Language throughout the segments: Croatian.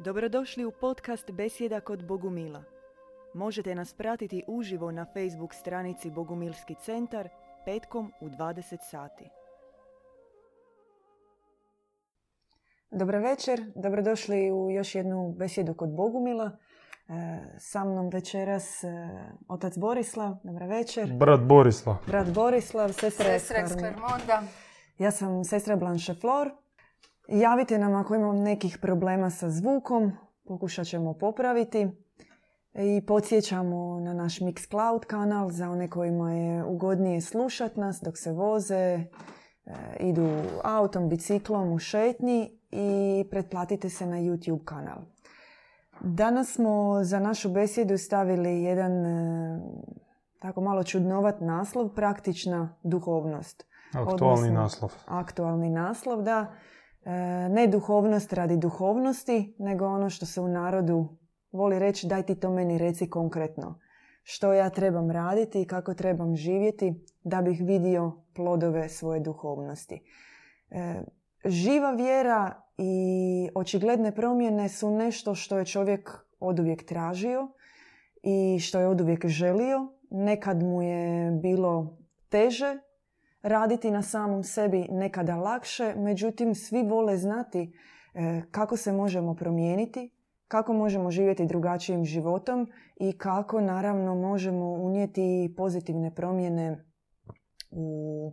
Dobrodošli u podcast Besjeda kod Bogumila. Možete nas pratiti uživo na Facebook stranici Bogumilski centar petkom u 20 sati. Dobro večer, dobrodošli u još jednu besjedu kod Bogumila. E, sa mnom večeras e, otac Borislav, dobro večer. Brat Borislav. Brat Borislav, sestra Sestra. Ja sam sestra Blanche Flor. Javite nam ako imam nekih problema sa zvukom, pokušat ćemo popraviti. I podsjećamo na naš Mixcloud kanal za one kojima je ugodnije slušat nas dok se voze, e, idu autom, biciklom, u šetnji i pretplatite se na YouTube kanal. Danas smo za našu besjedu stavili jedan e, tako malo čudnovat naslov, praktična duhovnost. Aktualni Odnosno, naslov. Aktualni naslov, da. E, ne duhovnost radi duhovnosti, nego ono što se u narodu voli reći daj ti to meni reci konkretno. Što ja trebam raditi i kako trebam živjeti da bih vidio plodove svoje duhovnosti. E, živa vjera i očigledne promjene su nešto što je čovjek oduvijek tražio i što je oduvijek želio. Nekad mu je bilo teže raditi na samom sebi, nekada lakše, međutim svi vole znati e, kako se možemo promijeniti, kako možemo živjeti drugačijim životom i kako naravno možemo unijeti pozitivne promjene u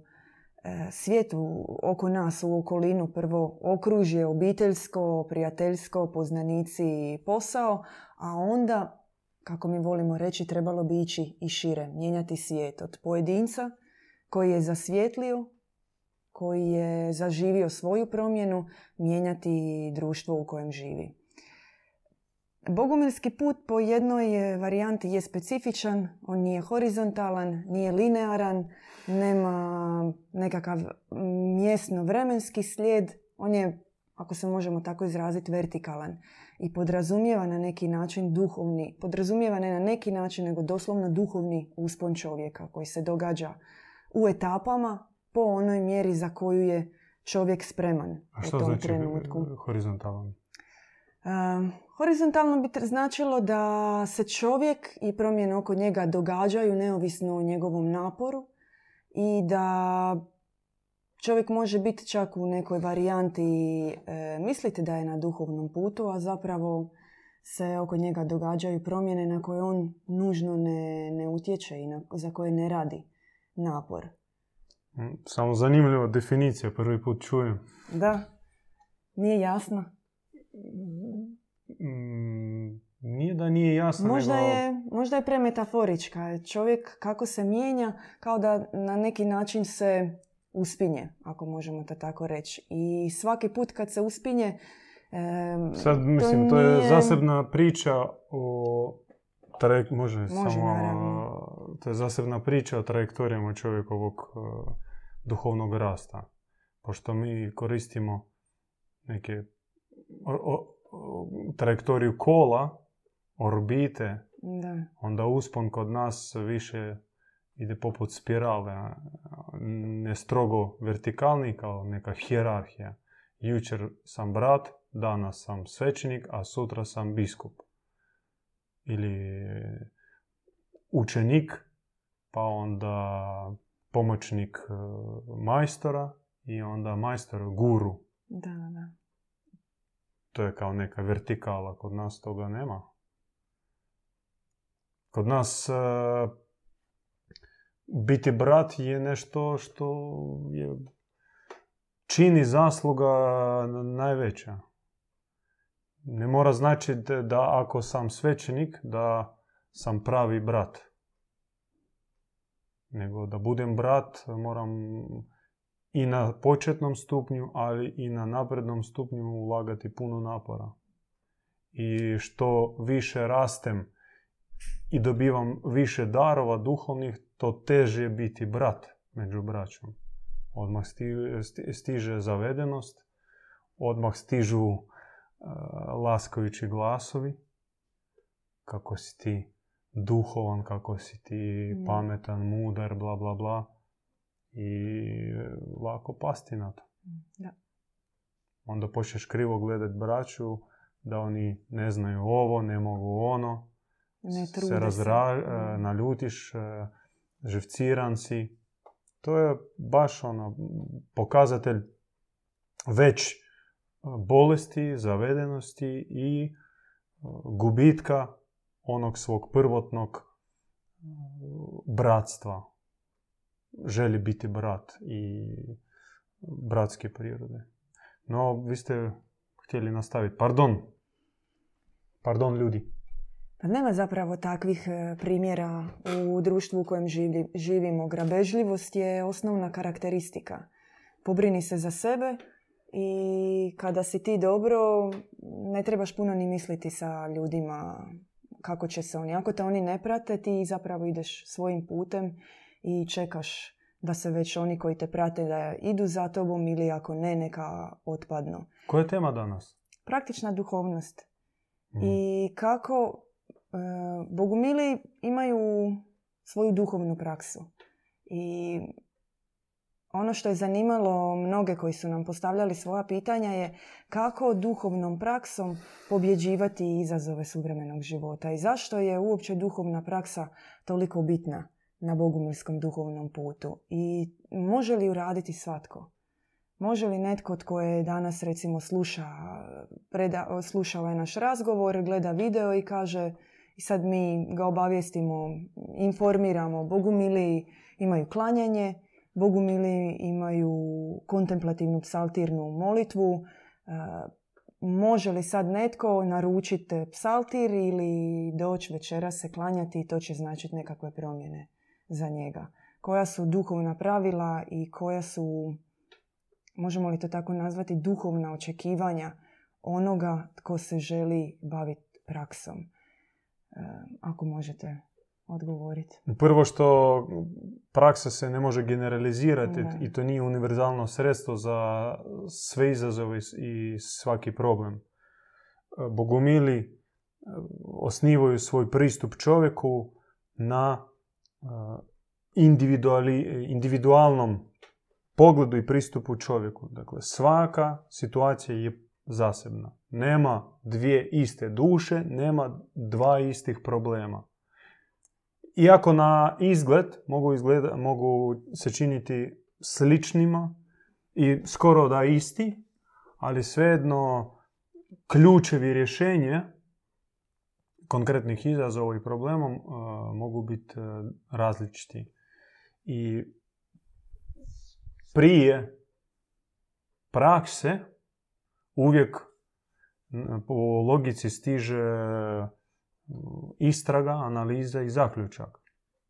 e, svijetu oko nas, u okolinu, prvo okružje, obiteljsko, prijateljsko, poznanici i posao, a onda, kako mi volimo reći, trebalo bi ići i šire, mijenjati svijet. Od pojedinca koji je zasvjetlio, koji je zaživio svoju promjenu, mijenjati društvo u kojem živi. Bogumilski put po jednoj e, varijanti je specifičan, on nije horizontalan, nije linearan, nema nekakav mjesno-vremenski slijed, on je, ako se možemo tako izraziti, vertikalan i podrazumijeva na neki način duhovni, podrazumijeva ne na neki način, nego doslovno duhovni uspon čovjeka koji se događa u etapama po onoj mjeri za koju je čovjek spreman A u tom znači trenutku. horizontalan? Um, horizontalno bi tr- značilo da se čovjek i promjene oko njega događaju neovisno o njegovom naporu i da čovjek može biti čak u nekoj varijanti e, mislite da je na duhovnom putu, a zapravo se oko njega događaju promjene na koje on nužno ne, ne utječe i na, za koje ne radi napor. Mm, Samo zanimljiva definicija, prvi put čujem. Da, nije jasno. Mm, Nije da nije jasno, Možda nego... je, možda je premetaforička. Čovjek kako se mijenja, kao da na neki način se uspinje, ako možemo to tako reći. I svaki put kad se uspinje... em, Sad, mislim, to, je nije- zasebna priča o... Trajek... Može, Može, samo... naravno. To je zasebna priča o trajektorijama čovjekovog e, duhovnog rasta. Pošto mi koristimo neke o- o- o- trajektoriju kola, orbite, Da, onda uspon kod nas više ide poput spirale, ne strogo vertikalni kao neka hijerarhija. Jučer sam brat, danas sam svećenik, a sutra sam biskup. Ili učenik, pa onda pomoćnik e, majstora i onda majstor guru. da, da. To je kao neka vertikala, kod nas toga nema. Kod nas e, biti brat je nešto što je čini zasluga najveća. Ne mora značiti da ako sam svećenik, da sam pravi brat. Nego da budem brat, moram i na početnom stupnju, ali i na naprednom stupnju ulagati puno napora. I što više rastem i dobivam više darova duhovnih, to teže je biti brat među braćom. Odmah sti- sti- stiže zavedenost, odmah stižu uh, laskajući glasovi, kako si ti duhovan, kako si ti Mm. pametan, mudar, bla bla bla. I lako pasti na to. da. Onda počneš krivo gledat braću, da oni ne znaju ovo, ne mogu ono, Ne se razra, se. e, naljutiš, e, živciran si. To je baš ono, pokazatelj već e, bolesti, zavedenosti i e, gubitka onog svog prvotnog e, bratstva. Želi biti brat i bratske prirode. No, vi ste htjeli nastaviti. Pardon. Pardon, ljudi. Pa nema zapravo takvih e, primjera u društvu u kojem živi- živimo. Grabežljivost je osnovna karakteristika. Pobrini se za sebe i kada si ti dobro, ne trebaš puno ni misliti sa ljudima kako će se oni. Ako te oni ne prate, ti zapravo ideš svojim putem i čekaš da se već oni koji te prate da idu za tobom ili ako ne, neka otpadnu. Koja je tema danas? Praktična duhovnost. Mm. I kako e, bogumili imaju svoju duhovnu praksu. I ono što je zanimalo mnoge koji su nam postavljali svoja pitanja je kako duhovnom praksom pobjeđivati izazove suvremenog života i zašto je uopće duhovna praksa toliko bitna na bogumilskom duhovnom putu i može li ju raditi svatko? Može li netko tko je danas recimo sluša, preda, sluša ovaj naš razgovor, gleda video i kaže i sad mi ga obavijestimo, informiramo, bogumili imaju klanjanje, bogumili imaju kontemplativnu psaltirnu molitvu, e, može li sad netko naručiti psaltir ili doći večeras se klanjati i to će značiti nekakve promjene za njega. Koja su duhovna pravila i koja su možemo li to tako nazvati, duhovna očekivanja onoga tko se želi baviti praksom. E, ako možete odgovoriti. Prvo što praksa se ne može generalizirati Da. i to nije univerzalno sredstvo za sve izazove i svaki problem. E, Bogumili e, osnivaju svoj pristup čovjeku na e, individuali, individualnom pogledu i pristupu čovjeku. Dakle, svaka situacija je zasebna. Nema dvije iste duše, nema dva istih problema. Iako na izgled mogu, izgleda, mogu se činiti sličnima i skoro da isti, ali svejedno ključevi rješenja konkretnih izazova i problemom uh, mogu biti uh, različiti. I prije prakse uvijek po logici stiže istraga, analiza i zaključak.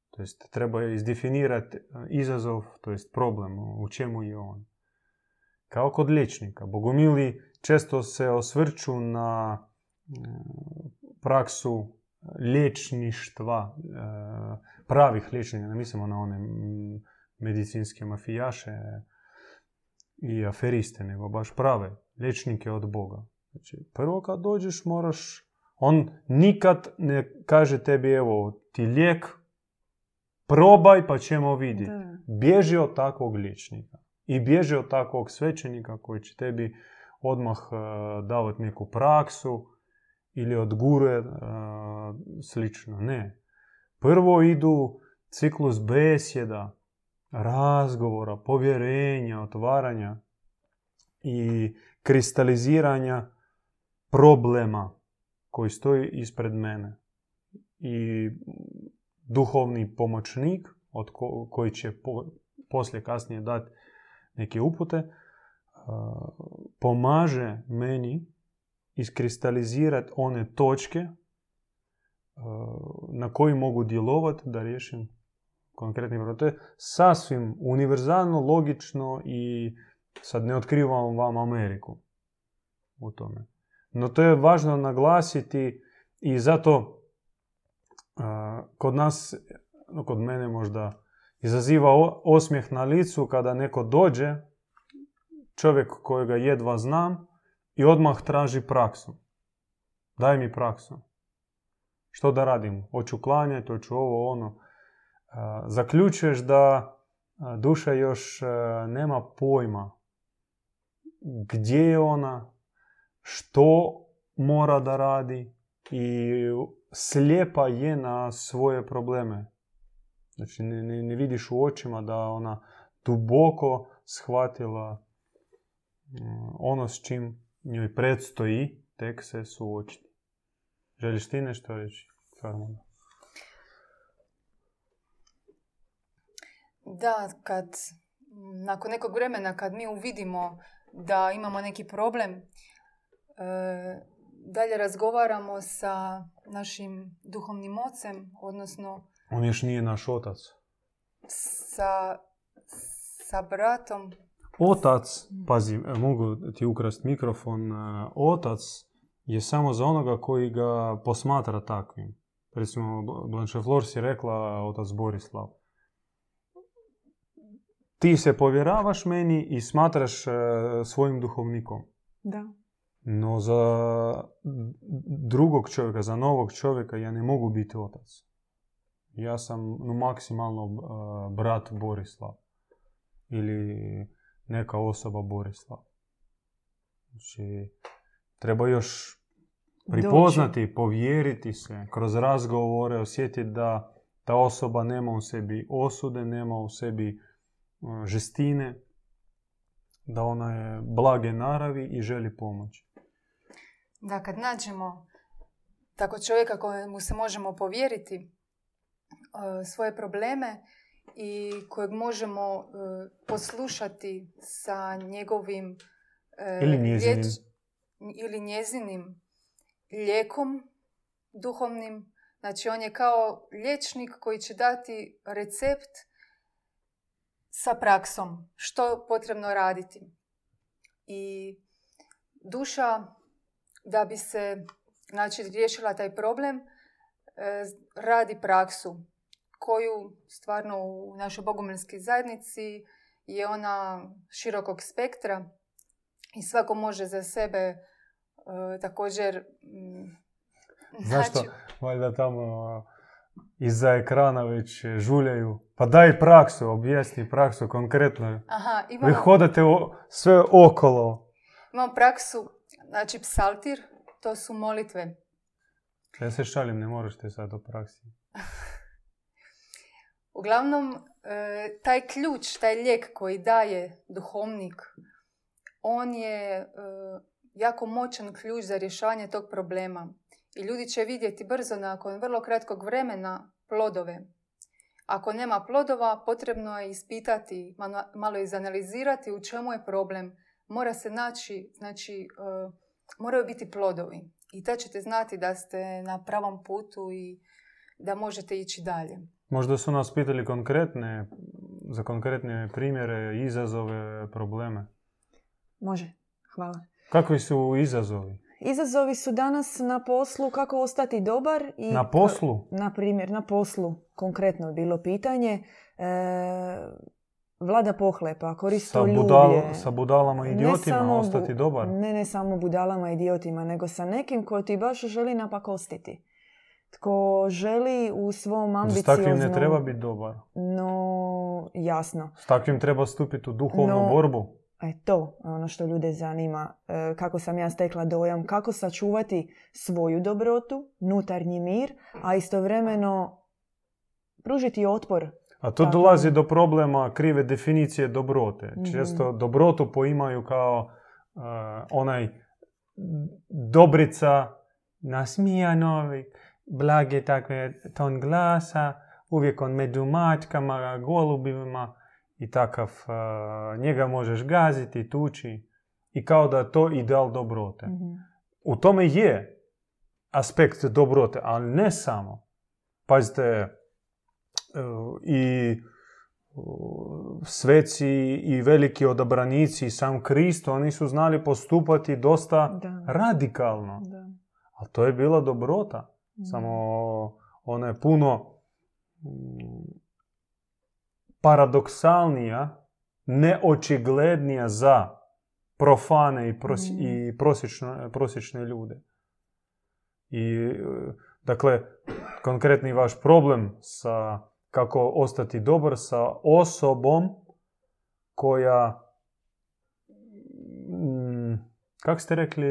To jest treba izdefinirati izazov, to jest problem, u čemu je on. Kao kod liječnika. Bogomili često se osvrću na mm, praksu liječništva, e, pravih liječnika, ne mislimo na one medicinske mafijaše i aferiste, nego baš prave liječnike od Boga. Znači, prvo kad dođeš moraš, on nikad ne kaže tebi evo ti lijek, probaj pa ćemo vidjeti. Bježi od takvog liječnika i bježi od takvog svećenika koji će tebi odmah uh, davati neku praksu ili od gure uh, slično. Ne. Prvo idu ciklus besjeda, razgovora, povjerenja, otvaranja i kristaliziranja problema koji stoji ispred mene. I duhovni pomoćnik od ko- koji će po- poslije kasnije dati neke upute, pomaže meni iskristalizirati one točke na koji mogu djelovati da riješim konkretni problem. To je sasvim univerzalno, logično i sad ne otkrivam vam Ameriku u tome. No to je važno naglasiti i zato kod nas, kod mene možda izaziva osmijeh na licu kada neko dođe, čovjek kojega jedva znam, i odmah traži praksu. Daj mi praksu. Što da radim? Hoću klanjati, hoću ovo, ono. Zaključuješ da duša još nema pojma gdje je ona, što mora da radi i slijepa je na svoje probleme. Znači ne, ne, ne vidiš u očima da ona duboko shvatila mm, ono s čim njoj predstoji tek se suočiti. Želiš ti nešto reći, Farmona? Da, kad nakon nekog vremena kad mi uvidimo da imamo neki problem, dalje razgovaramo sa našim duhovnim ocem, odnosno On još nije naš otac. sa, sa bratom. Otac, pazi, e, mogu ti ukrast mikrofon, e, otac je samo za onoga koji ga posmatra takvim. Recimo, Blanche Flor je rekla otac Borislav. Ti se povjeravaš meni i smatraš e, svojim duhovnikom. Da. No za drugog čovjeka, za novog čovjeka ja ne mogu biti otac. Ja sam no, maksimalno e, brat Borislav. Ili neka osoba Borislav. Znači, treba još pripoznati, povjeriti se, kroz razgovore osjetiti da ta osoba nema u sebi osude, nema u sebi e, žestine, da ona je blage naravi i želi pomoć. Da, kad nađemo tako čovjeka kojemu se možemo povjeriti e, svoje probleme i kojeg možemo e, poslušati sa njegovim e, Ili njezinim. riječ- ili njezinim lijekom duhovnim. Znači on je kao liječnik koji će dati recept sa praksom što potrebno raditi. I duša da bi se znači, riješila taj problem, e, radi praksu koju stvarno u našoj bogumilskoj zajednici je ona širokog spektra i svako može za sebe e, također mm, Zašto? naći- Valjda tamo iza ekrana već žuljaju. Pa daj praksu, objasni praksu konkretno. Aha, Vi imamo, hodate o- sve okolo. imamo praksu, znači psaltir, to su molitve. Ja se šalim, ne moraš te sad praksi. Uglavnom, e, taj ključ, taj lijek koji daje duhovnik, on je e, jako moćan ključ za rješavanje tog problema. I ljudi će vidjeti brzo nakon vrlo kratkog vremena plodove. Ako nema plodova, potrebno je ispitati, malo izanalizirati u čemu je problem. Mora se naći, znači, e, moraju biti plodovi. I tad ćete znati da ste na pravom putu i da možete ići dalje. Možda su nas pitali konkretne, za konkretne primjere, izazove, probleme. Može. Hvala. Kakvi su izazovi? Izazovi su danas na poslu kako ostati dobar i Na poslu? na primjer na poslu konkretno je bilo pitanje e, vlada pohlepa, Sa, koristoljublje. budal, sa budalama i Ne idiotima samo bu- ostati dobar? Ne, ne samo budalama i idiotima, nego sa nekim ko ti baš želi napakostiti. Tko želi u svom S ambicioznom... takvim ne treba biti dobar. No, jasno. S takvim treba stupiti u duhovnu No, borbu. E to, ono što ljude zanima, e, kako sam ja stekla dojam, kako sačuvati svoju dobrotu, nutarnji mir, a istovremeno pružiti otpor. A to Tako. dolazi do problema krive definicije dobrote. Mhm. Često dobrotu poimaju kao uh, onaj dobrica, nasmijanovi, blage takve ton glasa, uvijek on među mačkama, golubima i takav, uh, njega možeš gaziti, tući i kao da to ideal dobrote. Mhm. U tome je aspekt dobrote, ali ne samo. Pazite, i e, sveci i veliki odabranici i sam Krist, oni su znali postupati dosta Da. radikalno. Da. Ali to je bila dobrota. Mhm. Samo ona je puno mm, paradoksalnija, neočiglednija za profane i, pros- Mhm. i prosječne, prosječne ljude. I, e, dakle, konkretni vaš problem sa kako ostati dobar sa osobom koja, mm, kako ste rekli,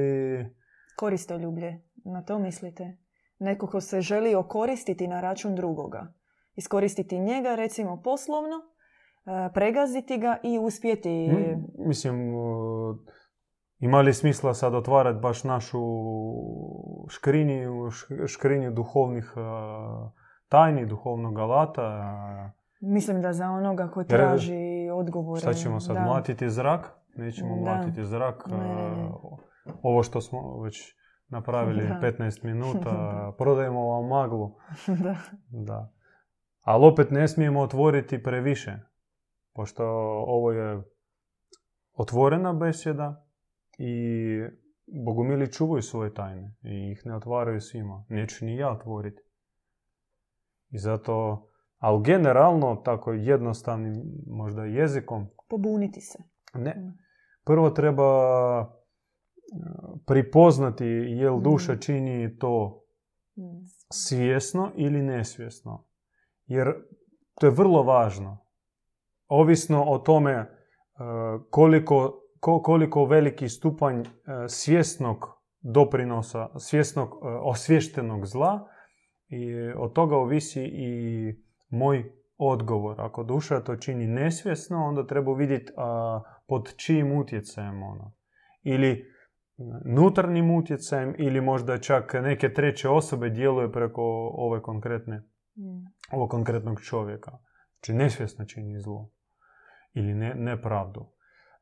Koristoljublje, na to mislite? Neko ko se želi okoristiti na račun drugoga. Iskoristiti njega, recimo poslovno, e, pregaziti ga i uspjeti... Mm, mislim, e, ima li smisla sad otvarati baš našu škrinju, škrinju duhovnih e, tajni, duhovnog alata? Mislim da za onoga ko traži odgovore... Šta ćemo sad, da. mlatiti zrak? Nećemo Da. mlatiti zrak. Ne, ne, e, Ovo što smo već napravili Da. 15 minuta, prodajemo vam maglu. da. Da. Ali opet ne smijemo otvoriti previše. Pošto ovo je otvorena besjeda i bogumili čuvaju svoje tajne i ih ne otvaraju svima. Neću ni ja otvoriti. I zato, ali generalno, tako jednostavnim možda jezikom, Pobuniti se. ne. Prvo treba e, pripoznati jel duša Mhm. čini to Mm. svjesno ili nesvjesno. Jer to je vrlo važno. Ovisno o tome e, koliko, ko- koliko veliki stupanj e, svjesnog doprinosa, svjesnog osviještenog zla i od toga ovisi i moj odgovor. Ako duša to čini nesvjesno, onda treba vidjeti pod čijim utjecajem ona. Ili nutarnjim utjecajem ili možda čak neke treće osobe djeluju preko ove konkretne, Mm. ovog konkretnog čovjeka. Znači nesvjesno čini zlo ili ne, nepravdu.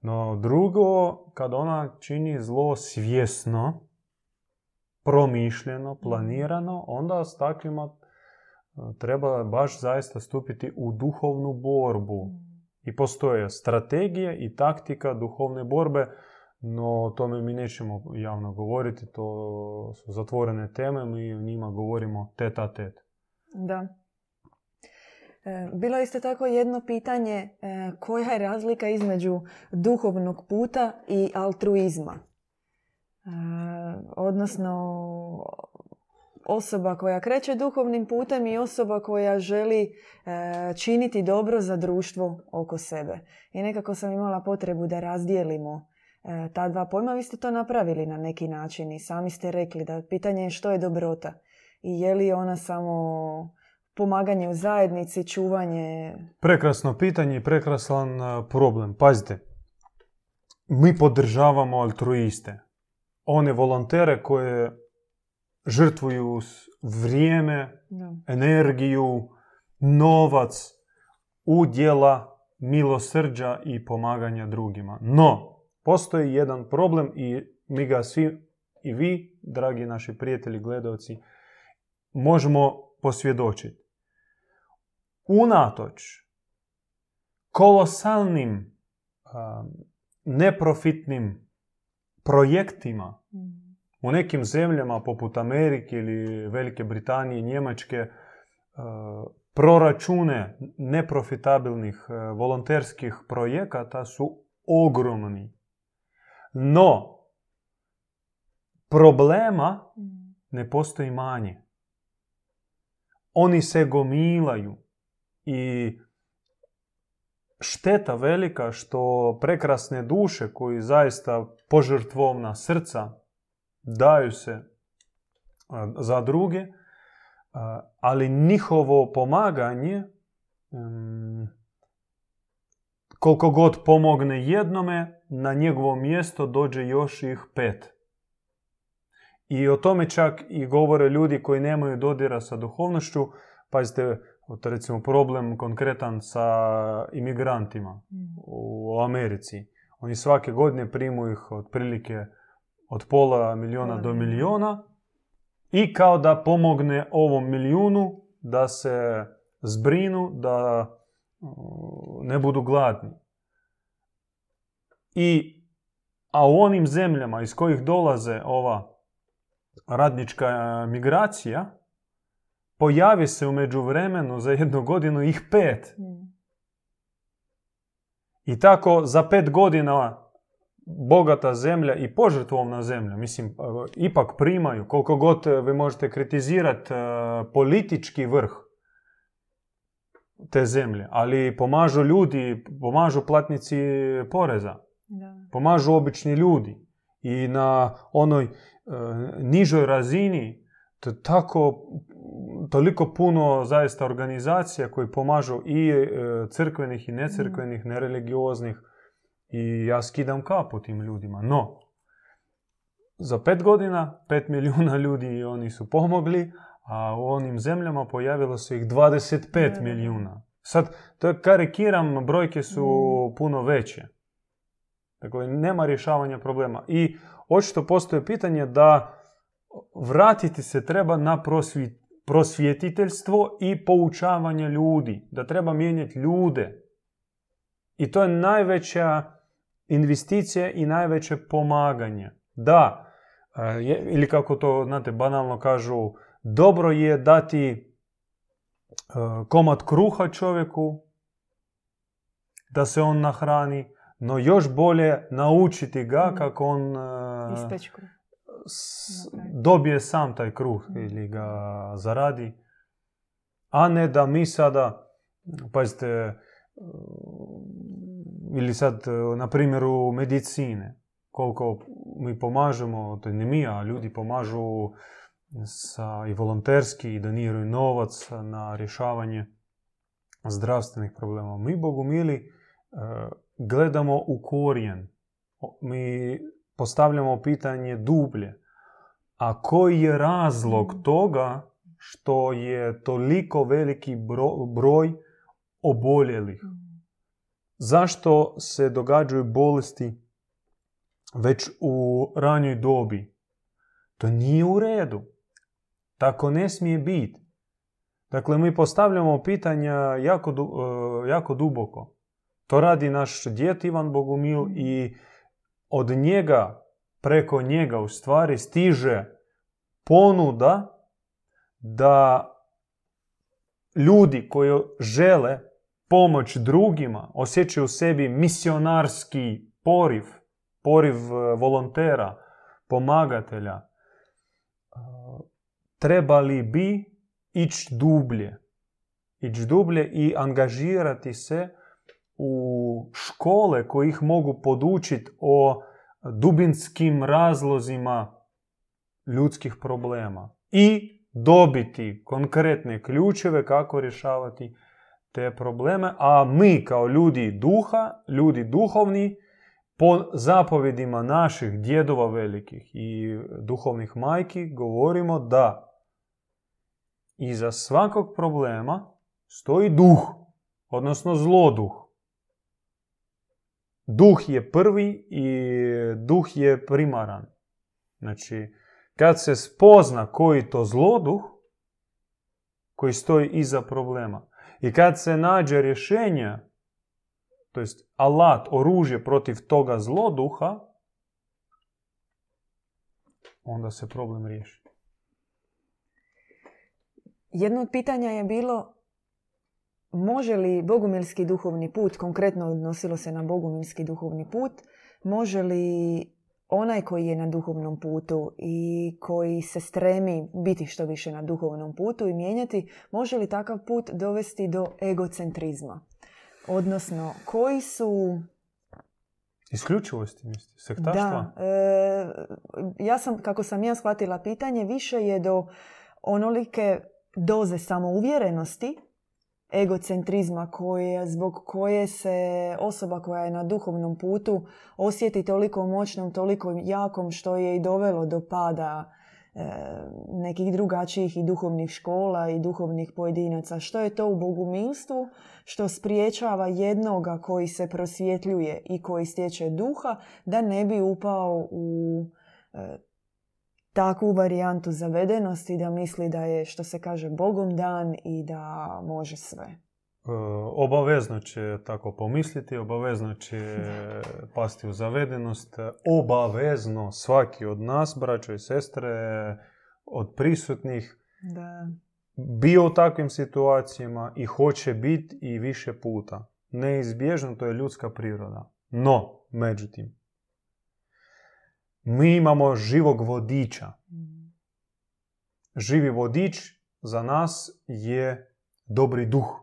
No drugo, kad ona čini zlo svjesno, promišljeno, planirano, onda s takvima e, treba baš zaista stupiti u duhovnu borbu. I postoje strategije i taktika duhovne borbe, no o tome mi nećemo javno govoriti, to su zatvorene teme, mi o njima govorimo tet a tet. Da. E, Bilo je isto tako jedno pitanje e, koja je razlika između duhovnog puta i altruizma. E, Odnosno osoba koja kreće duhovnim putem i osoba koja želi e, činiti dobro za društvo oko sebe. I nekako sam imala potrebu da razdijelimo e, ta dva pojma. Vi ste to napravili na neki način i sami ste rekli da pitanje je što je dobrota i je li ona samo pomaganje u zajednici, čuvanje... Prekrasno pitanje i prekrasan problem. Pazite, mi podržavamo altruiste. One volontere koje žrtvuju vrijeme, Da. energiju, novac, udjela, milosrđa i pomaganja drugima. No, postoji jedan problem i mi ga svi i vi, dragi naši prijatelji, gledalci, možemo posvjedočiti. Unatoč kolosalnim neprofitnim projektima Mm. u nekim zemljama poput Amerike ili Velike Britanije, Njemačke, e, proračune neprofitabilnih e, volonterskih projekata su ogromni. No, problema Mm. ne postoji manje. Oni se gomilaju i šteta velika što prekrasne duše koji zaista požrtvovna srca daju se za druge, ali njihovo pomaganje mm, koliko god pomogne jednome, na njegovo mjesto dođe još ih pet. I o tome čak i govore ljudi koji nemaju dodira sa duhovnošću. Pazite, recimo problem konkretan sa imigrantima Mm. u Americi. Oni svake godine primu ih otprilike od pola milijona Pola do milijuna. i kao da pomogne ovom milijunu da se zbrinu, da uh, ne budu gladni. I, a u onim zemljama iz kojih dolaze ova radnička e, migracija, pojavi se u međuvremenu za jednu godinu ih pet. Mm. I tako za pet godina bogata zemlja i požrtvovna zemlja, mislim, e, ipak primaju, koliko god e, vi možete kritizirati e, politički vrh te zemlje, ali pomažu ljudi, pomažu platnici poreza, Da. pomažu obični ljudi. I na onoj nižoj razini to tako toliko puno zaista organizacija koji pomažu i e, crkvenih i necrkvenih, nereligioznih i ja skidam kapu tim ljudima. No, za pet godina, pet milijuna ljudi oni su pomogli, a u onim zemljama pojavilo se ih 25 milijuna. Sad, to karikiram, brojke su mm. puno veće. Dakle, nema rješavanja problema. I očito postoje pitanje da vratiti se treba na prosvjetiteljstvo i poučavanje ljudi. Da treba mijenjati ljude. I to je najveća investicija i najveće pomaganje. Da, e, ili kako to, znate, banalno kažu, dobro je dati e, komad kruha čovjeku, da se on nahrani, no još bolje naučiti ga mm. kako on e, dobije sam taj kruh mm. ili ga zaradi, a ne da mi sada, pazite, ili sad na primjeru medicine, koliko mi pomažemo, to ne mi, a ljudi pomažu sa, i volonterski i doniraju novac na rješavanje zdravstvenih problema. Mi, Bogumili, e, gledamo u korijen. Mi postavljamo pitanje dublje. A koji je razlog mm. toga što je toliko veliki broj oboljelih? Mm. Zašto se događaju bolesti već u ranjoj dobi? To nije u redu. Tako ne smije biti. Dakle, mi postavljamo pitanja jako, e, jako duboko. To radi naš djet Ivan Bogumil i od njega, preko njega u stvari stiže ponuda da ljudi koji žele pomoć drugima osjećaju u sebi misionarski poriv, poriv e, volontera, pomagatelja, trebali bi ići dublje. Ići dublje i angažirati se u škole koje ih mogu podučiti o dubinskim razlozima ljudskih problema i dobiti konkretne ključeve kako rješavati te probleme, a mi kao ljudi duha, ljudi duhovni, po zapovjedima naših djedova velikih i duhovnih majki govorimo da iza svakog problema stoji duh, odnosno zloduh. Duh je prvi i duh je primaran. Znači, kad se spozna koji to zloduh, koji stoji iza problema, i kad se nađe rješenje, to jest alat, oružje protiv toga zloduha, onda se problem riješi. Jedno od pitanja je bilo može li bogumilski duhovni put, konkretno odnosilo se na bogumilski duhovni put, može li onaj koji je na duhovnom putu i koji se stremi biti što više na duhovnom putu i mijenjati, može li takav put dovesti do egocentrizma? Odnosno, koji su... Isključivosti, misli, sektaštva? Da. E, ja sam, kako sam ja shvatila pitanje, više je do onolike doze samouvjerenosti, egocentrizma koje, zbog koje se osoba koja je na duhovnom putu osjeti toliko moćnom, toliko jakom što je i dovelo do pada e, nekih drugačijih i duhovnih škola i duhovnih pojedinaca. Što je to u bogumilstvu što spriječava jednoga koji se prosvjetljuje i koji stječe duha da ne bi upao u e, takvu varijantu zavedenosti da misli da je, što se kaže, Bogom dan i da može sve. E, obavezno će tako pomisliti, obavezno će pasti u zavedenost, obavezno svaki od nas, braćo i sestre, od prisutnih, da. bio u takvim situacijama i hoće biti i više puta. Neizbježno to je ljudska priroda. No, međutim, mi imamo živog vodiča. Živi vodič za nas je dobri duh.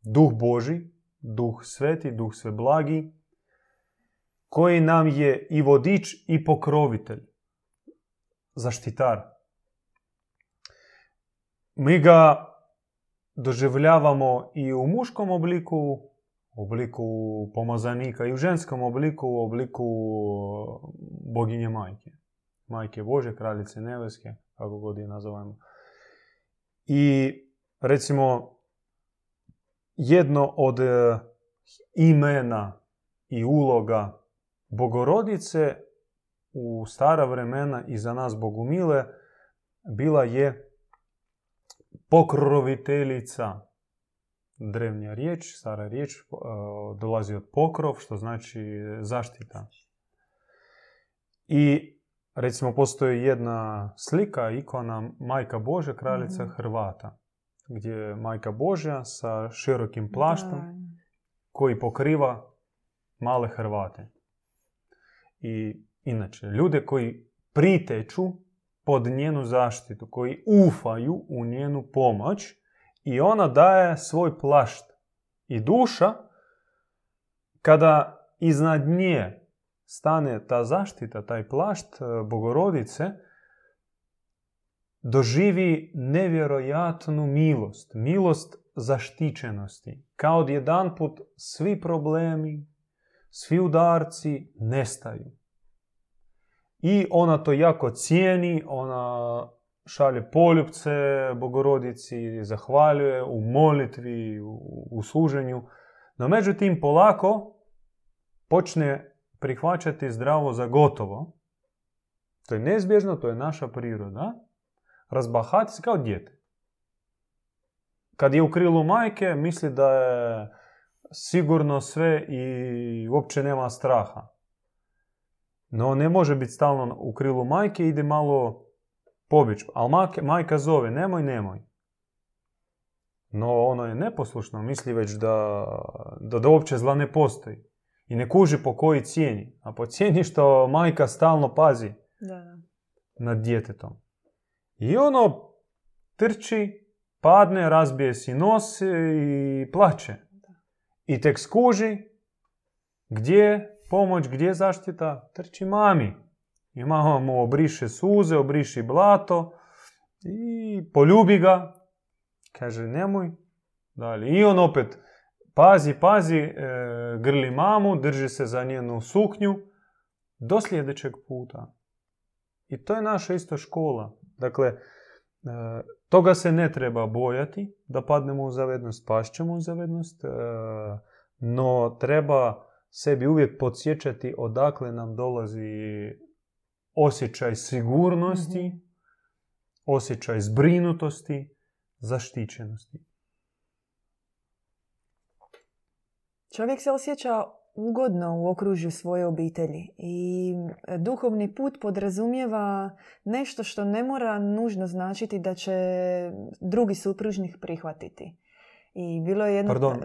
Duh Boži, duh sveti, duh sve blagi, koji nam je i vodič i pokrovitelj, zaštitar. Mi ga doživljavamo i u muškom obliku, u obliku pomazanika i u ženskom obliku, u obliku boginje majke. Majke Bože, kraljice nebeske, kako god je nazovemo. I recimo jedno od e, imena i uloga Bogorodice u stara vremena i za nas Bogumile bila je pokroviteljica. Drevnja riječ, stara riječ, e, dolazi od pokrov, što znači zaštita. I recimo postoji jedna slika, ikona Majka Božja, kraljica Mhm. Hrvata, gdje je Majka Božja sa širokim plaštom koji pokriva male Hrvate. I inače, ljude koji priteću pod njenu zaštitu, koji ufaju u njenu pomoć i ona daje svoj plašt. I duša, kada iznad nje stane ta zaštita, taj plašt e, bogorodice, doživi nevjerojatnu milost, milost zaštićenosti. Kao odjedanput svi problemi, svi udarci nestaju. I ona to jako cijeni, ona šalje poljubce bogorodici, zahvaljuje u molitvi, u, služenju. No međutim, polako počne prihvaćati zdravo za gotovo. To je neizbježno, to je naša priroda. Razbahati se kao dijete. Kad je u krilu majke, misli da je sigurno sve i uopće nema straha. No ne može biti stalno u krilu majke, ide malo pobić. Ali majka, zove, nemoj, nemoj. No ono je neposlušno, misli već da, da, da uopće zla ne postoji. I ne kuži po koji cijeni. A po cijeni što majka stalno pazi Da, da. nad djetetom. I ono trči, padne, razbije si nos i plaće. I tek skuži gdje je pomoć, gdje je zaštita, trči mami. I mama mu obriše suze, obriši blato i poljubi ga. Kaže, nemoj dalje. I on opet pazi, pazi, e, grli mamu, drži se za njenu suknju do sljedećeg puta. I to je naša isto škola. Dakle, e, toga se ne treba bojati da padnemo u zavednost, pašćemo u zavednost, e, no treba sebi uvijek podsjećati odakle nam dolazi osjećaj sigurnosti, Mhm. osjećaj zbrinutosti, zaštićenosti. Čovjek se osjeća ugodno u okružju svoje obitelji i duhovni put podrazumijeva nešto što ne mora nužno značiti da će drugi supružnik prihvatiti. I bilo je jedno... Pardon,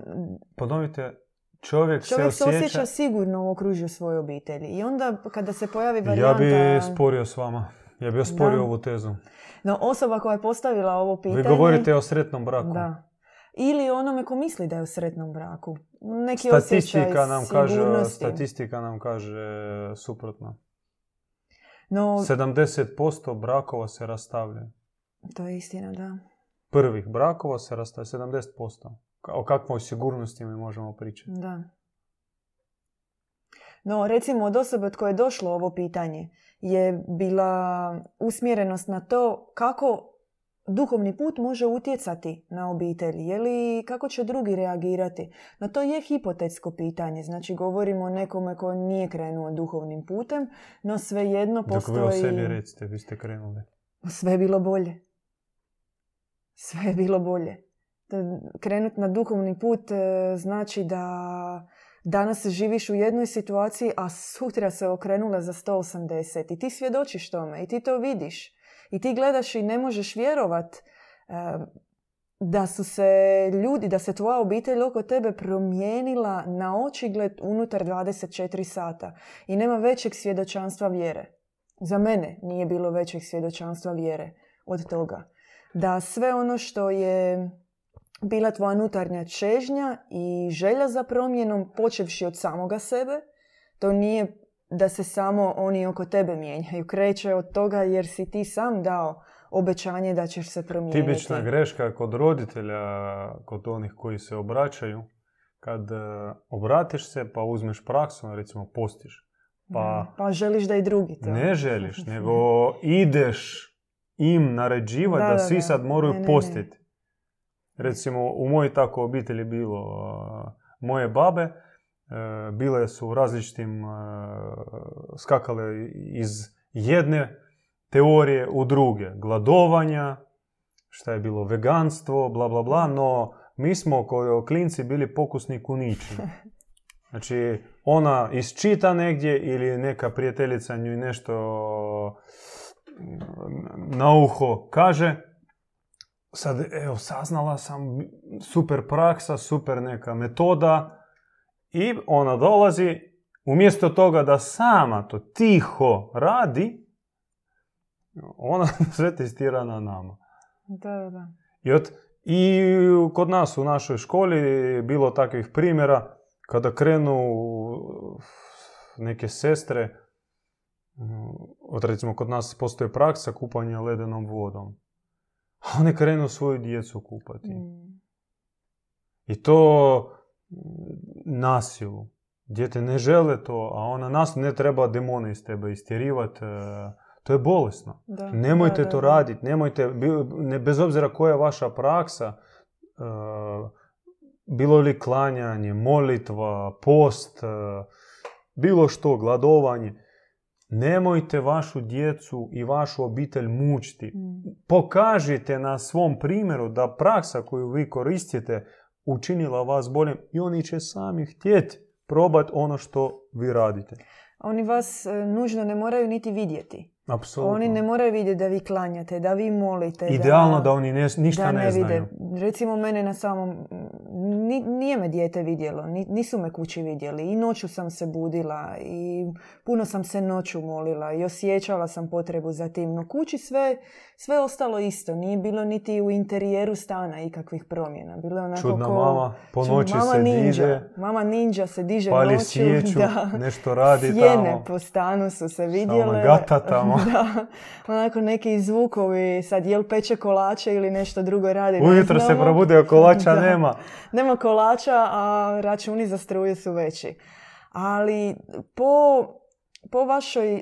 Ponovite, čovjek, Čovjek se osjeća... osjeća sigurno u okružju svoje obitelji. I onda kada se pojavi Ja varijanta... bi sporio s vama. Ja bi osporio Da. ovu tezu. No, osoba koja je postavila ovo pitanje... Vi govorite o sretnom braku. Da. Ili onome ko misli da je u sretnom braku. Neki Statistika nam kaže, statistika nam kaže suprotno. No, 70% brakova se rastavlja. to je istina, da. Prvih brakova se rastavlja 70%. O kakvoj sigurnosti mi možemo pričati? Da. No, recimo od osobe od koje je došlo ovo pitanje je bila usmjerenost na to kako duhovni put može utjecati na obitelj, je li kako će drugi reagirati. No to je hipotetsko pitanje, znači govorimo o nekome ko nije krenuo duhovnim putem, no svejedno Dok postoji... vi o sebi recite, vi ste krenuli. Sve je bilo bolje. Sve je bilo bolje. Krenuti na duhovni put e, znači da danas živiš u jednoj situaciji, a sutra se okrenula za 180. I ti svjedočiš tome i ti to vidiš. I ti gledaš i ne možeš vjerovat e, da su se ljudi, da se tvoja obitelj oko tebe promijenila na očigled unutar 24 sata. I nema većeg svjedočanstva vjere. Za mene nije bilo većeg svjedočanstva vjere od toga. Da sve ono što je bila tvoja unutarnja čežnja i želja za promjenom, počevši od samoga sebe, To nije da se samo oni oko tebe mijenjaju. Kreće od toga jer si ti sam dao obećanje da ćeš se promijeniti. Tipična greška kod roditelja, kod onih koji se obraćaju, kad e, obratiš se pa uzmeš praksu, recimo postiš. Pa, pa želiš da i drugi to. Ne želiš, nego ideš im naređivati da, da, svi sad moraju postiti. Recimo, u mojoj tako obitelji bilo moje babe, e, bile su u različitim, e, skakale iz jedne teorije u druge. Gladovanja, šta je bilo veganstvo, bla bla bla, no mi smo kao klinci bili pokusni kunići. Znači, ona isčita negdje ili neka prijateljica nju nešto na uho kaže, sad evo saznala sam super praksa, super neka metoda i ona dolazi umjesto toga da sama to tiho radi, ona sve testira na nama. Da, da. I, od, I kod nas u našoj školi bilo takvih primjera kada krenu neke sestre, od recimo kod nas postoji praksa kupanja ledenom vodom. A one krenu svoju djecu kupati. Mm. I to nasilu. Djete ne žele to, a ona nas ne treba demone iz tebe istjerivati. E, to je bolesno. Da, nemojte to raditi. Nemojte, ne, bez obzira koja je vaša praksa, e, bilo li klanjanje, molitva, post, e, bilo što, gladovanje, nemojte vašu djecu i vašu obitelj mučiti. Mm. Pokažite na svom primjeru da praksa koju vi koristite učinila vas boljim i oni će sami htjeti probati ono što vi radite. Oni vas e, nužno ne moraju niti vidjeti. Apsolutno. Oni ne moraju vidjeti da vi klanjate, da vi molite. Idealno da, da oni ne, ništa da ne, ne vide. Recimo mene na samom... Nije me dijete vidjelo, nisu me kući vidjeli. I noću sam se budila i puno sam se noću molila i osjećala sam potrebu za tim. No kući sve, sve ostalo isto. Nije bilo niti u interijeru stana ikakvih promjena. Bilo je onako Čudna ko... mama, po noći mama se ninja. diže. Mama ninja se diže pali noću. svijeću, da. nešto radi Sjene tamo. po stanu su se vidjele. gata tamo. da, onako neki zvukovi, sad jel peče kolače ili nešto drugo radi. Ujutro se probude, kolača nema. Nema kolača, a računi za struje su veći. Ali po, po vašoj, e,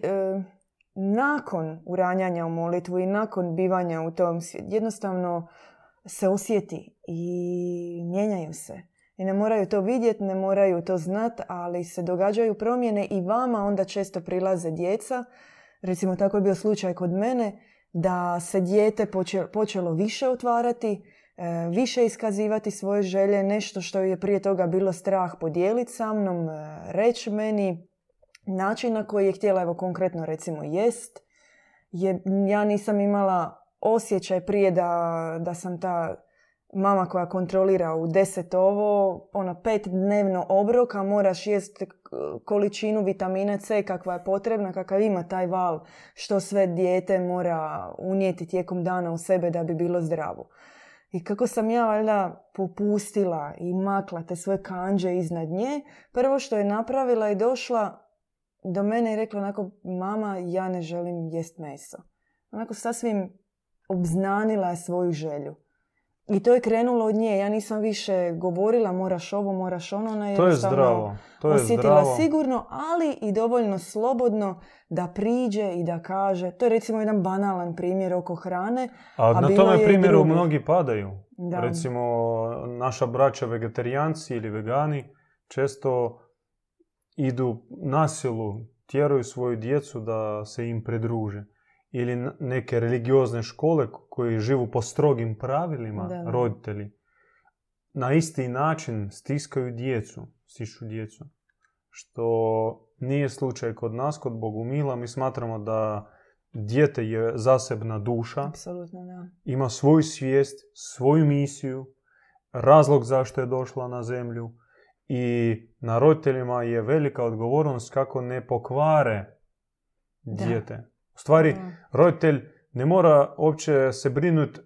nakon uranjanja u molitvu i nakon bivanja u tom svijetu, jednostavno se osjeti i mijenjaju se. I ne moraju to vidjeti, ne moraju to znat, ali se događaju promjene i vama onda često prilaze djeca recimo tako je bio slučaj kod mene, da se dijete počelo više otvarati, e, više iskazivati svoje želje, nešto što je prije toga bilo strah podijeliti sa mnom, e, reći meni način na koji je htjela, evo konkretno recimo jest, je, ja nisam imala osjećaj prije da, da sam ta mama koja kontrolira u deset ovo, ono pet dnevno obroka, moraš jest količinu vitamina C kakva je potrebna, kakav ima taj val što sve dijete mora unijeti tijekom dana u sebe da bi bilo zdravo. I kako sam ja valjda popustila i makla te svoje kanđe iznad nje, prvo što je napravila je došla do mene i rekla onako, mama, ja ne želim jest meso. Onako sasvim obznanila je svoju želju. I to je krenulo od nje. Ja nisam više govorila moraš ovo, moraš ono. Ona je to je zdravo. To je osjetila sigurno, ali i dovoljno slobodno da priđe i da kaže. To je recimo jedan banalan primjer oko hrane. A, a na tome primjeru mnogi padaju. Da. Recimo naša braća vegetarijanci ili vegani često idu nasilu, tjeraju svoju djecu da se im pridruže ili neke religiozne škole koji živu po strogim pravilima, da, roditelji, na isti način stiskaju djecu, stišu djecu. Što nije slučaj kod nas, kod Bogumila. Mi smatramo da dijete je zasebna duša. Apsolutno, da. Ima svoju svijest, svoju misiju, razlog zašto je došla na zemlju. I na roditeljima je velika odgovornost kako ne pokvare dijete. U stvari, roditelj ne mora uopće se brinuti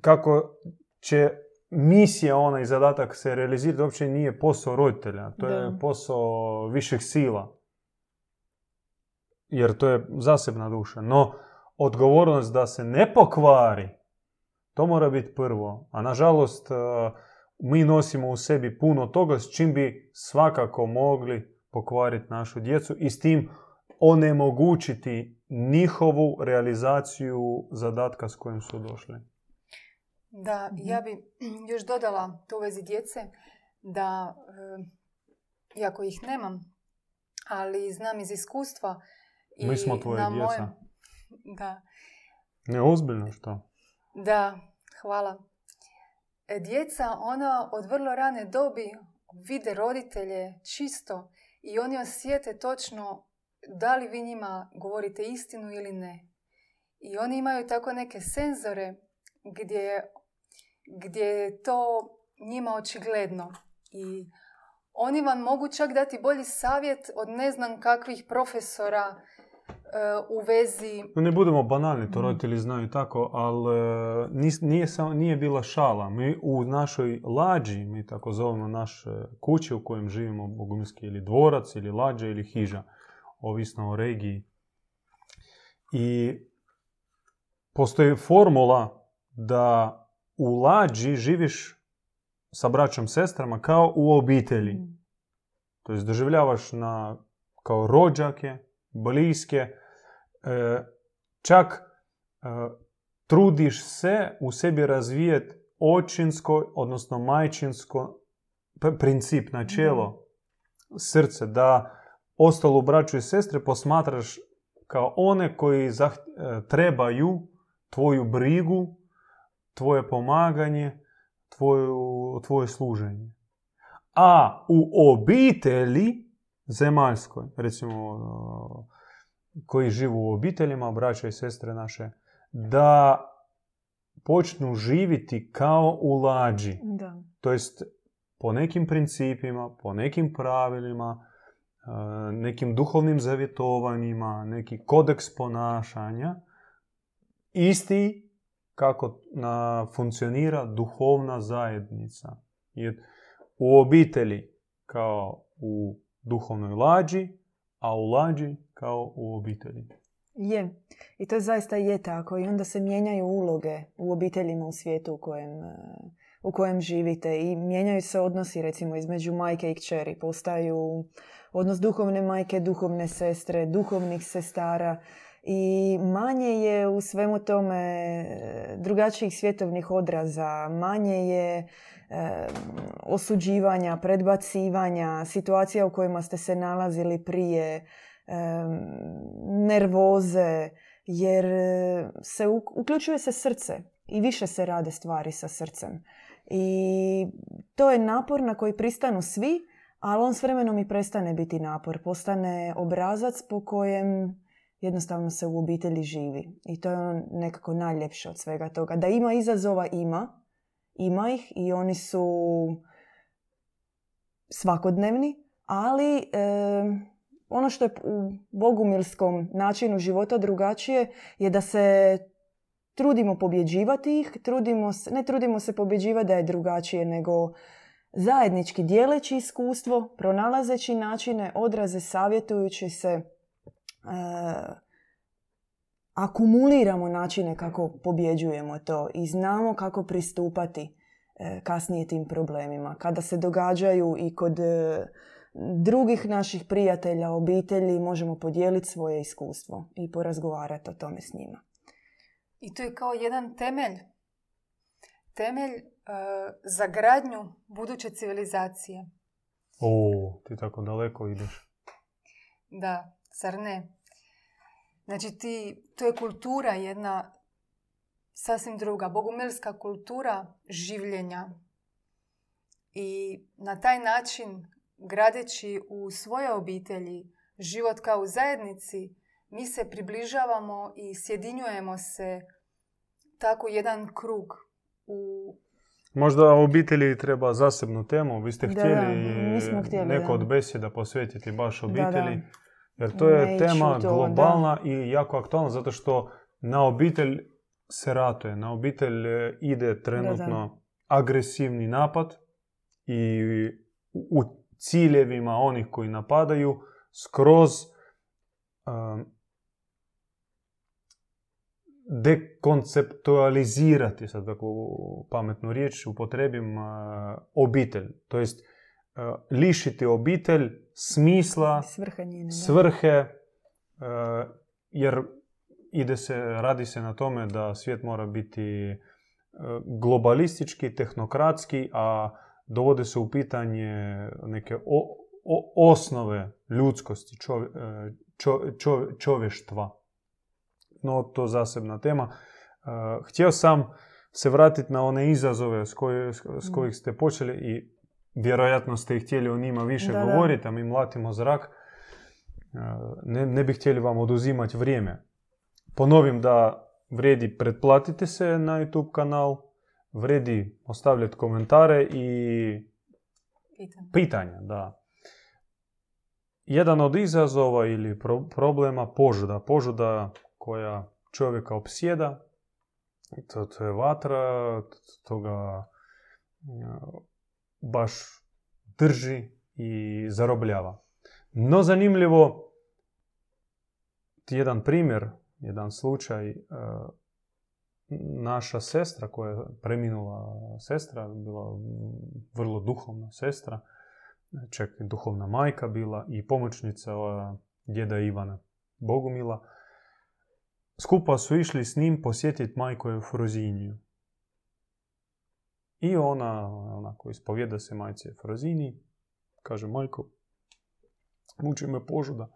kako će misija ona i zadatak se realizirati, uopće nije posao roditelja. To je posao viših sila. jer to je zasebna duša. No, odgovornost da se ne pokvari, to mora biti prvo. A nažalost, e, mi nosimo u sebi puno toga s čim bi svakako mogli pokvariti našu djecu i s tim onemogućiti njihovu realizaciju zadatka s kojim su došli. Da, ja bi još dodala to u vezi djece da, e, iako ih nemam, ali znam iz iskustva i Mi smo tvoje na djeca. mojem... Da, Ne, ozbiljno što? da, hvala. E, Djeca, ona od vrlo rane dobi vide roditelje čisto i oni osjete točno da li vi njima govorite istinu ili ne. I oni imaju tako neke senzore gdje, gdje je to njima očigledno. I oni vam mogu čak dati bolji savjet od ne znam kakvih profesora u vezi No, ne budemo banalni, to Mm. roditelji znaju tako, ali e, nije, samo, nije bila šala. Mi u našoj lađi, mi tako zovemo naše kuće u kojem živimo, bogumilski ili dvorac, ili lađa, ili hiža, ovisno o regiji. I postoji formula da u lađi živiš sa braćom, sestrama kao u obitelji. To jest doživljavaš na, kao rođake, bliske, e, čak e, trudiš se u sebi razvijeti očinsko, odnosno majčinsko princip, načelo, srce, da ostalu braću i sestre posmatraš kao one koji e, trebaju tvoju brigu, tvoje pomaganje, tvoju, tvoje služenje. A u obitelji zemaljskoj, recimo uh, koji živu u obiteljima, braća i sestre naše, da počnu živiti kao u lađi. Da. To jest po nekim principima, po nekim pravilima, uh, nekim duhovnim zavjetovanjima, neki kodeks ponašanja, isti kako na, funkcionira duhovna zajednica. Jer u obitelji kao u duhovnoj lađi, a u lađi kao u obitelji. Je. I to zaista je tako. I onda se mijenjaju uloge u obiteljima u svijetu u kojem, e, u kojem živite. I mijenjaju se odnosi recimo između majke i kćeri. Postaju odnos duhovne majke, duhovne sestre, duhovnih sestara. I manje je u svemu tome e, drugačijih svjetovnih odraza, manje je e, osuđivanja, predbacivanja, situacija u kojima ste se nalazili prije, nervoze, jer e, se uključuje se srce i više se rade stvari sa srcem. I to je napor na koji pristanu svi, ali on s vremenom i prestane biti napor. Postane obrazac po kojem jednostavno se u obitelji živi. I to je ono nekako najljepše od svega toga. Da ima izazova, ima. Ima ih i oni su svakodnevni, ali ono što je u bogumilskom načinu života drugačije je da se trudimo pobjeđivati ih, trudimo se, ne trudimo se pobjeđivati da je drugačije, nego zajednički dijeleći iskustvo, pronalazeći načine, odraze, savjetujući se, e, akumuliramo načine kako pobjeđujemo to i znamo kako pristupati e, kasnije tim problemima. Kada se događaju i kod e, drugih naših prijatelja, obitelji, možemo podijeliti svoje iskustvo i porazgovarati o tome s njima. I to je kao jedan temelj. Temelj e, za gradnju buduće civilizacije. O, ti tako daleko ideš. Da, zar ne? Znači ti, to je kultura jedna sasvim druga. Bogumilska kultura življenja. I na taj način, gradeći u svoje obitelji život kao u zajednici, mi se približavamo i sjedinjujemo se tako jedan krug u Možda obitelji treba zasebnu temu. Vi ste Da, htjeli, da, smo htjeli, neko da. od besjeda posvetiti baš Da, obitelji. da. Jer to je Ne tema to, globalna i jako aktualna zato što na obitelj se ratuje. Na obitelj e, ide trenutno agresivni napad i u ciljevima onih koji napadaju skroz um, dekonceptualizirati, sad takvu pametnu riječ upotrebim, obitelj. To jest lišiti obitelj smisla, svrhe, jer ide se, radi se na tome da svijet mora biti globalistički, tehnokratski, a dovode se u pitanje neke osnove ljudskosti, čovještva. No, to zasebna tema. Htio sam se vratiti na one izazove s, s mm. kojih ste počeli i vjerojatno ste htjeli o njima više govoriti, a mi mlatimo zrak. Ne, ne bi htjeli vam oduzimati vrijeme. Ponovim da vredi pretplatiti se na YouTube kanal, vredi ostavljati komentare i pitanja. pitanja da. Jedan od izazova ili problema požuda. Požuda koja čovjeka opsjeda, to, to je vatra, to ga baš drži i zarobljava. No zanimljivo, jedan primjer, jedan slučaj, naša sestra koja je preminula sestra, bila vrlo duhovna sestra, čak duhovna majka bila i pomoćnica djeda Ivana Bogumila. Skupa su išli s njim posjetiti majku Efroziniju. I ona, onako, ispovjeda se majci Efroziniji, kaže, majko, muči me požuda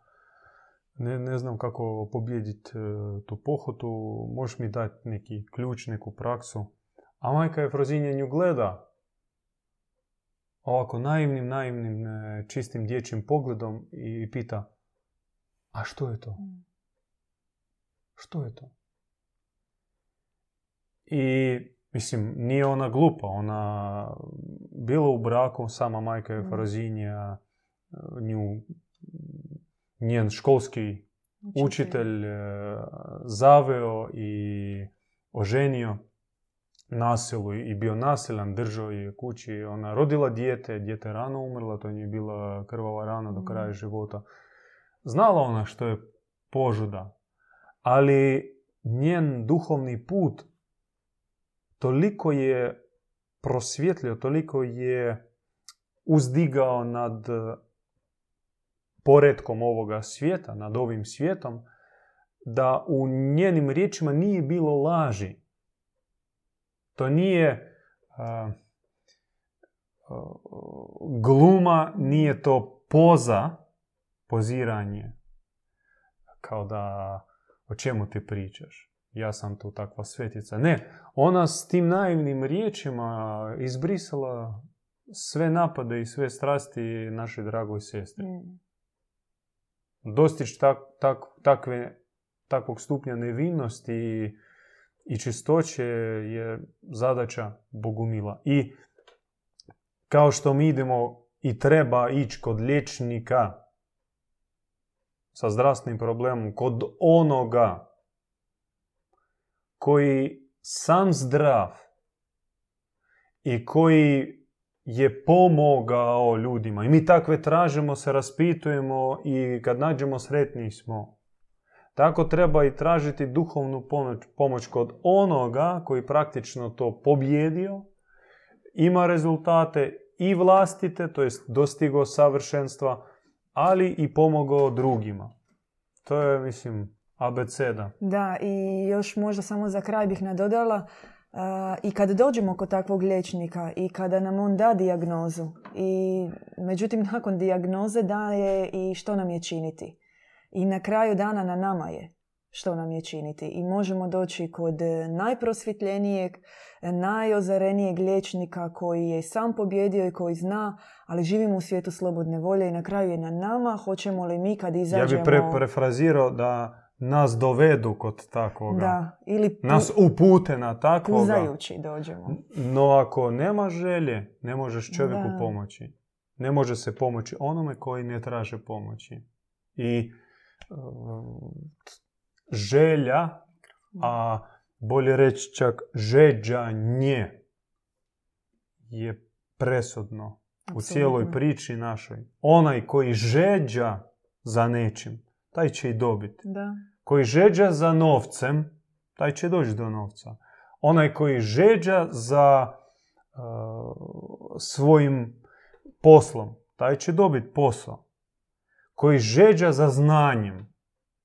ne, ne znam kako pobijediti e, tu pohotu, možeš mi dati neki ključ, neku praksu. A majka je Frozinjenju gleda ovako naivnim, naivnim, e, čistim dječjim pogledom i pita a što je to? Mm. Što je to? I, mislim, nije ona glupa, ona bila u braku, sama majka je Frozinja, e, nju njen školski učitelj, e, zaveo i oženio nasilu i bio nasilan, držao je kući. Ona rodila dijete, dijete rano umrla, to je bila krvava rana do kraja mm. života. Znala ona što je požuda, ali njen duhovni put toliko je prosvjetlio, toliko je uzdigao nad poredkom ovoga svijeta, nad ovim svijetom, da u njenim riječima nije bilo laži. To nije gluma, nije to poza, poziranje, kao da o čemu ti pričaš. Ja sam tu takva svetica. Ne, ona s tim naivnim riječima izbrisala sve napade i sve strasti naše dragoj sestri. Mm dostići tak, tak, takve, takvog stupnja nevinnosti i, i čistoće je zadaća Bogumila. I kao što mi idemo i treba ići kod liječnika sa zdravstvenim problemom, kod onoga koji sam zdrav i koji je pomogao ljudima. I mi takve tražimo, se raspitujemo i kad nađemo sretni smo. Tako treba i tražiti duhovnu pomoć, pomoć kod onoga koji praktično to pobjedio, ima rezultate i vlastite, to jest dostigao savršenstva, ali i pomogao drugima. To je, mislim, abeceda. Da, i još možda samo za kraj bih nadodala, i kad dođemo kod takvog liječnika i kada nam on da dijagnozu i međutim nakon dijagnoze daje i što nam je činiti. I na kraju dana na nama je što nam je činiti. I možemo doći kod najprosvjetljenijeg, najozarenijeg liječnika koji je sam pobjedio i koji zna, ali živimo u svijetu slobodne volje i na kraju je na nama. Hoćemo li mi kad izađemo... Ja bih pre prefrazirao da nas dovedu kod takvoga. Da, ili nas upute na takvoga. Puzajući dođemo. No ako nema želje, ne možeš čovjeku pomoći. Ne može se pomoći onome koji ne traže pomoći. I uh, želja, a bolje reći čak žeđanje je presudno u cijeloj priči našoj. Onaj koji žeđa za nečim, taj će i dobiti. Da. Koji žeđa za novcem, taj će doći do novca. Onaj koji žeđa za uh, svojim poslom, taj će dobiti posao. Koji žeđa za znanjem,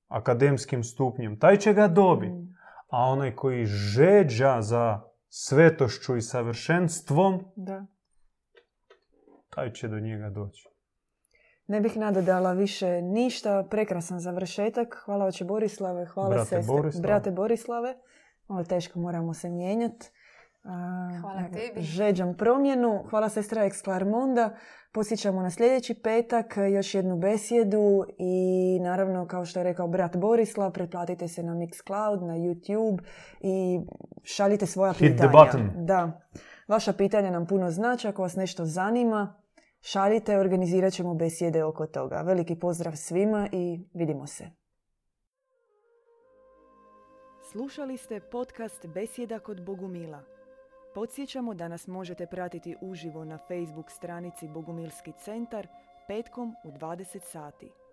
akademskim stupnjem, taj će ga dobiti. Mm. A onaj koji žeđa za svetošću i savršenstvom, Da. taj će do njega doći. Ne bih nadodala više ništa. Prekrasan završetak. Hvala oče Borislave. Hvala Brate sestre. Borislave. Brate Borislave. Malo teško moramo se mijenjati. Hvala tebi. Žeđam promjenu. Hvala sestra Ex Clarmonda. Posjećamo na sljedeći petak još jednu besjedu i naravno kao što je rekao brat Borislav, pretplatite se na Mixcloud, na YouTube i šaljite svoja Hit the pitanja. button. Da. Vaša pitanja nam puno znači. Ako vas nešto zanima, šaljite, organizirat ćemo besjede oko toga. Veliki pozdrav svima i vidimo se. Slušali ste podcast Besjeda kod Bogumila. Podsjećamo da nas možete pratiti uživo na Facebook stranici Bogumilski centar petkom u 20 sati.